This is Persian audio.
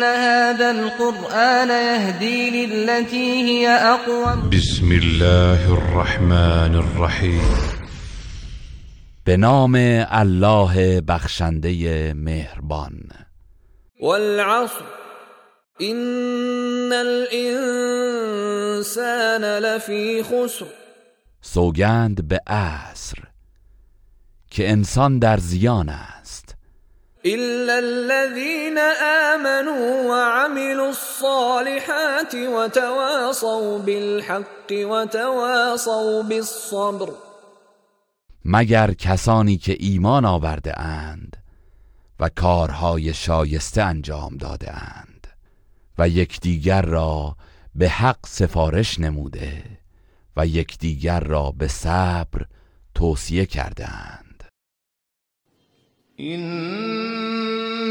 إن هذا القرآن يهدي للتي هي أقوم. بسم الله الرحمن الرحیم به نام الله بخشنده مهربان. والعصر. إن الإنسان لفي خسر. سوگند به عصر که انسان در زیان است. إلا الذين آمنوا وعملوا الصالحات وتواصوا بالحق وتواصوا بالصبر مگر کسانی که ایمان آورده اند و کارهای شایسته انجام داده اند و یکدیگر را به حق سفارش نموده و یکدیگر را به صبر توصیه کردند إن إنها